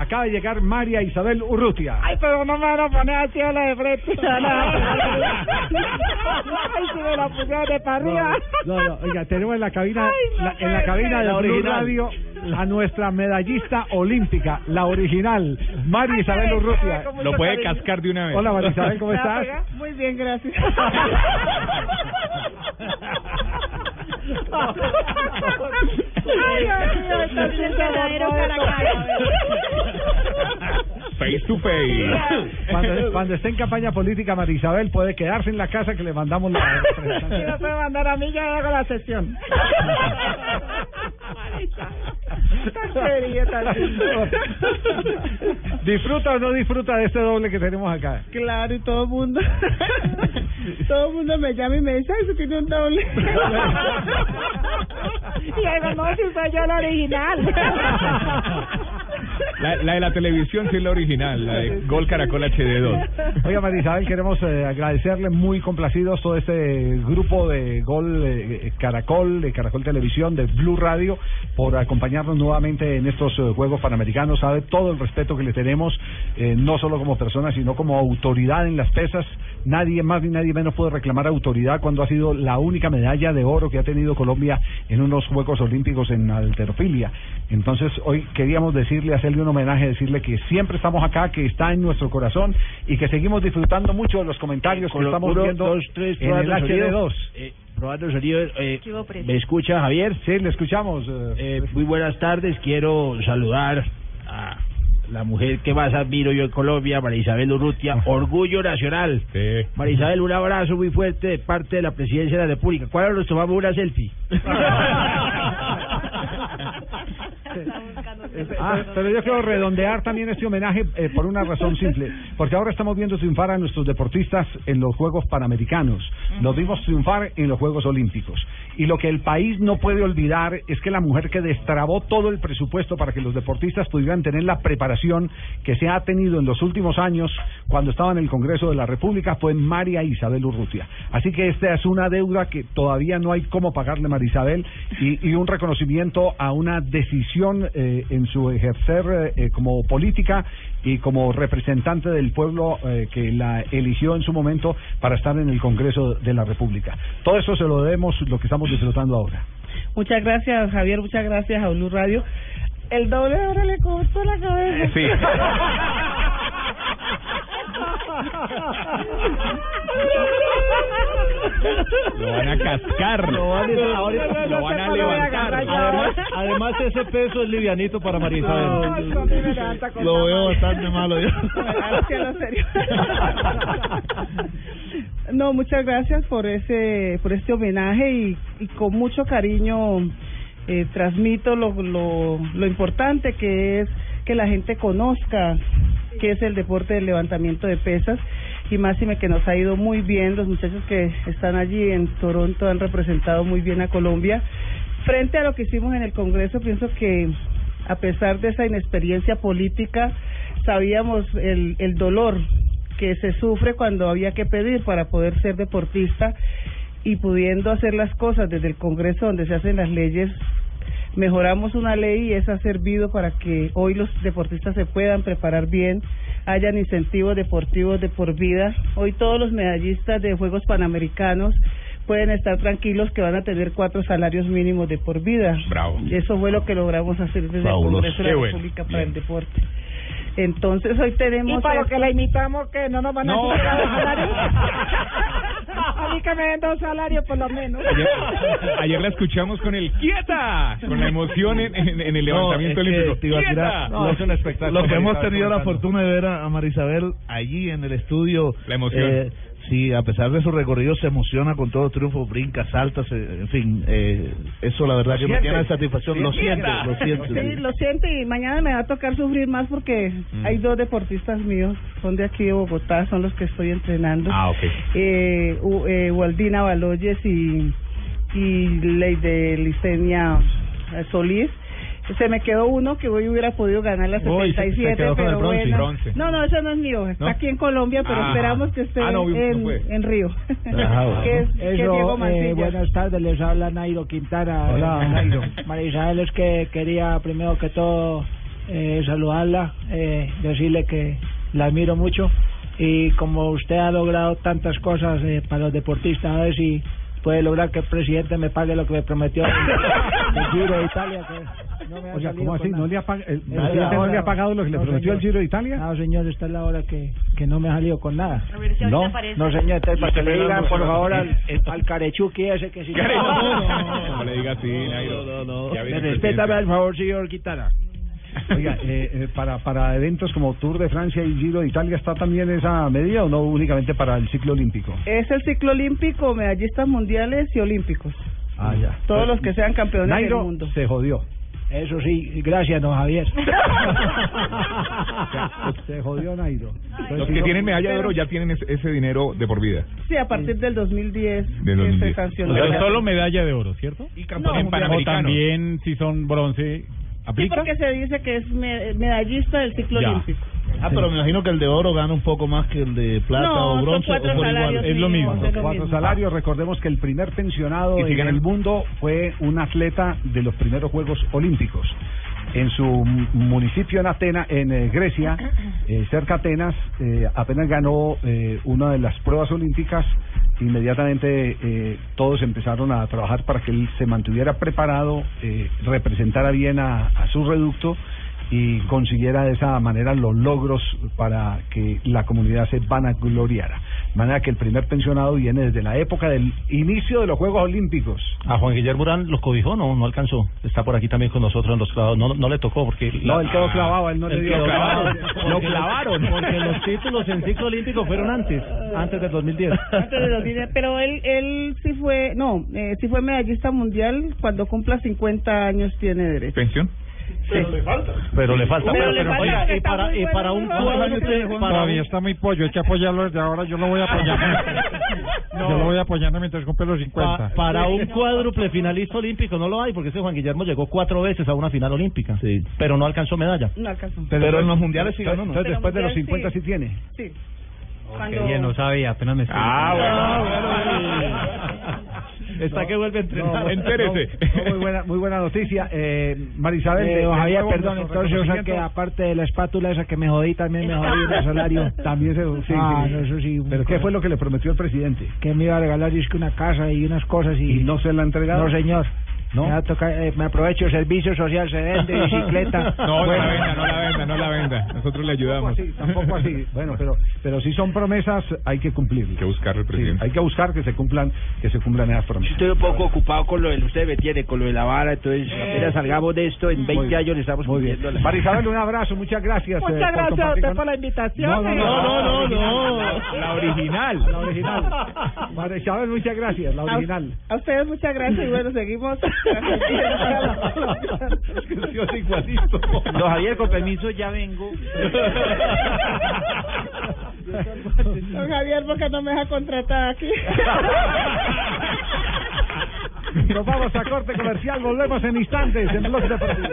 Acaba de llegar María Isabel Urrutia. Ay, pero no me van a poner así a la de frente. Ay, si me la pusieron de para arriba. No, no, oiga, tenemos en la cabina, Ay, no la- en la cabina de La Blue original. Radio a nuestra medallista olímpica, la original, María Ay, Isabel Urrutia. Lo puede cariño. cascar de una vez. Hola María Isabel, ¿cómo ¿Me va a estás? Muy bien, gracias. Ay, Dios mío, está haciendo verdadero todo cara a cara, Face to face. Cuando, cuando esté en campaña política María Isabel puede quedarse en la casa que le mandamos la Si no puede mandar a mí, yo hago la sesión. Serio. ¿Disfruta o no disfruta de este doble que tenemos acá? Claro, y todo el mundo, todo el mundo me llama y me dice, ay, eso tiene un doble. y digo, no, si soy yo la original. La, la de la televisión sí es la original, la de Gol Caracol HD2. Oiga, María Isabel, queremos eh, agradecerle muy complacidos todo este grupo de Gol eh, Caracol, de Caracol Televisión, de Blue Radio, por acompañarnos nuevamente en estos eh, Juegos Panamericanos. Sabe todo el respeto que le tenemos, eh, no solo como persona, sino como autoridad en las pesas. Nadie más ni nadie menos puede reclamar autoridad cuando ha sido la única medalla de oro que ha tenido Colombia en unos Juegos Olímpicos en alterofilia. Entonces, hoy queríamos decirle, hacerle un homenaje, decirle que siempre estamos acá, que está en nuestro corazón y que seguimos disfrutando mucho de los comentarios que Con estamos uno, viendo dos, tres, en el probando sonido. HD2. Eh, probando sonido. Eh. ¿Me escucha, Javier? Sí, le escuchamos. eh, Eh, muy buenas tardes. Quiero saludar a la mujer que más admiro yo en Colombia, María Isabel Urrutia. Orgullo nacional. Sí. María Isabel, un abrazo muy fuerte de parte de la Presidencia de la República. ¿Cuándo nos tomamos una selfie? Ah, pero yo quiero redondear también este homenaje eh, por una razón simple, porque ahora estamos viendo triunfar a nuestros deportistas en los Juegos Panamericanos, los vimos triunfar en los Juegos Olímpicos, y lo que el país no puede olvidar es que la mujer que destrabó todo el presupuesto para que los deportistas pudieran tener la preparación que se ha tenido en los últimos años cuando estaba en el Congreso de la República fue María Isabel Urrutia. Así que esta es una deuda que todavía no hay cómo pagarle María Isabel y, y un reconocimiento a una decisión eh, en su ejercer eh, eh, como política y como representante del pueblo eh, que la eligió en su momento para estar en el Congreso de la República. Todo eso se lo debemos lo que estamos disfrutando ahora. Muchas gracias, Javier. Muchas gracias a Blue Radio. El doble ahora le cortó la cabeza. Sí. Lo van a cascar. Lo van a, lo van a levantar. Además- Además, ese peso es livianito para María No, Isabel. Lo veo bastante malo yo. No, muchas gracias por ese, por este homenaje y, y con mucho cariño eh, transmito lo, lo, lo importante que es que la gente conozca qué es el deporte del levantamiento de pesas y máxime que nos ha ido muy bien. Los muchachos que están allí en Toronto han representado muy bien a Colombia. Frente a lo que hicimos en el Congreso, pienso que a pesar de esa inexperiencia política, sabíamos el, el dolor que se sufre cuando había que pedir para poder ser deportista y pudiendo hacer las cosas desde el Congreso donde se hacen las leyes, mejoramos una ley y esa ha servido para que hoy los deportistas se puedan preparar bien, hayan incentivos deportivos de por vida. Hoy todos los medallistas de Juegos Panamericanos pueden estar tranquilos que van a tener cuatro salarios mínimos de por vida. Bravo. Y eso fue lo que logramos hacer desde el Congreso de la bueno. República para Bien. el deporte. Entonces hoy tenemos... Y para lo esto. que la imitamos, que no nos van a No. a salarios. a mí que me den dos salarios por lo menos. Ayer, ayer la escuchamos con el quieta, con la emoción en, en- en el levantamiento No, que olímpico. tirar- No, es un espectáculo. Lo que hemos tenido la fortuna de ver a, a Marisabel allí en el estudio. La emoción. eh, sí, a pesar de su recorrido, se emociona con todo triunfo, brinca, salta, se- en fin, eh, eso la verdad que me llena de satisfacción. Lo siente, lo siente. Sí, lo siente y mañana me va a tocar sufrir más porque hay dos deportistas míos, son de aquí de Bogotá, son los que estoy entrenando. Ah, ok. Eh, U- eh, Waldina Baloyes y, y Ley de Licenia eh, Solís. Se me quedó uno que hoy hubiera podido ganar la Uy, se- se 77, quedó con el pero bronce. bueno. Bronce. No, no, ese no es mío, está ¿No? aquí en Colombia, pero Ah. esperamos que esté Ah, no, en, en Río. bueno. que es, que es Diego Mancilla. eh, buenas tardes, les habla Nairo Quintana. Hola, Nairo. María Isabel, es que quería primero que todo eh, saludarla, eh, decirle que la admiro mucho y como usted ha logrado tantas cosas eh, para los deportistas, a ver si puede lograr que el presidente me pague lo que me prometió el, el Giro de Italia. Que no me ha Oiga, salido ¿cómo así? ¿No le ha, pag- el no le ha pagado lo que le prometió el señor. Giro de Italia? No, señor, esta es la hora que, que no me ha salido con nada. No, No, señor, para que le digan, por favor, al, El- al carechuqui ese que si No, no, no le diga así, Nairo. No, no, el respétame, al favor, señor Quintana. Oiga, eh, eh, para, para eventos como Tour de Francia y Giro de Italia, ¿está también esa medida o no únicamente para el ciclo olímpico? Es el ciclo olímpico, medallistas mundiales y olímpicos. Ah, ya. Todos los que sean campeones Nairo del mundo. se jodió. Eso sí, gracias, don Javier. se jodió Nairo. Entonces, Los que no- tienen medalla de oro ya tienen ese, ese dinero de por vida. Sí, a partir del 2010 Del que 2010. se la- solo medalla de oro, ¿cierto? Y campeón en mundial. O Panamericano. también, si son bronce, Sí, ¿aplica? porque se dice que es me- medallista del ciclo Ya. olímpico. Ah, pero me imagino que el de oro gana un poco más que el de plata No, o son bronce. cuatro o por igual. salarios es lo mismo. es lo Cuatro mismo. salarios, recordemos que el primer pensionado si en ganan- el mundo fue un atleta de los primeros Juegos Olímpicos. En su municipio en Atenas, en eh, Grecia, eh, cerca de Atenas, eh, apenas ganó eh, una de las pruebas olímpicas, inmediatamente eh, todos empezaron a trabajar para que él se mantuviera preparado, eh, representara bien a, a su reducto y consiguiera de esa manera los logros para que la comunidad se vanagloriara. De manera que el primer pensionado viene desde la época del inicio de los Juegos Olímpicos. A Juan Guillermo Urán los cobijó, no, no alcanzó. Está por aquí también con nosotros en los clavados. No, no le tocó porque... No, la- él quedó clavado, él no le Él dio. quedó clavado. Lo clavaron. Porque los títulos en ciclo olímpico fueron antes, antes del 2010. Antes de 2010, pero él él sí fue, no, eh, sí fue medallista mundial, cuando cumpla 50 años tiene derecho. ¿Pensión? Pero le falta. Pero le falta. Pero oiga, y para, y bueno, para un bueno. para Todavía un- está muy pollo, hay que apoyarlo desde ahora, yo lo voy apoyando. Yo lo voy apoyando mientras cumple los 50. pa- para un cuádruple finalista olímpico no lo hay, porque ese Juan Guillermo llegó cuatro veces a una final olímpica, Sí. pero no alcanzó medalla. No alcanzó. Pero en los mundiales sí ganó, ¿no? Entonces, Pero después de los mundial 50 sí sí. tiene. Sí. Cuando, no sabía, apenas me Ah, Está que vuelve a entrenar. No, Entérese. no, muy buena, muy buena noticia. Eh, Marisabel, Eh, Javier, perdón, entonces, o sea que aparte de la espátula esa que me jodí, también me jodí el salario. También se. Sí, Ah, sí. no, eso sí, Pero ¿qué fue lo que le prometió el presidente? Que me iba a regalar, es que una casa y unas cosas y... ¿Y no se la ha entregado? No, señor. ¿No? Me, va a tocar, eh, me aprovecho el servicio social, se vende bicicleta. No, no la venda, no la venda, no la venda. Nosotros le Tampoco ayudamos. así, tampoco así. Bueno, pero pero si son promesas, hay que cumplirlas. Hay que buscar Sí, presidente. hay que buscar que se cumplan que se cumplan esas promesas. Estoy un poco ocupado con lo del usted me tiene, con lo de la vara, entonces apenas salgamos de esto, en 20 bien. años le estamos Muy bien. Marisabel, un abrazo, muchas gracias. eh, Muchas por gracias a usted con- por la invitación. No, no, y- no, no, no, La original. La original. Marisabel, muchas gracias, la a, original. a ustedes muchas gracias y bueno, seguimos. Don Javier, con permiso, ya vengo. Don Javier, porque no me deja contratar aquí. Nos vamos a corte comercial, volvemos en instantes en Blog Deportivo.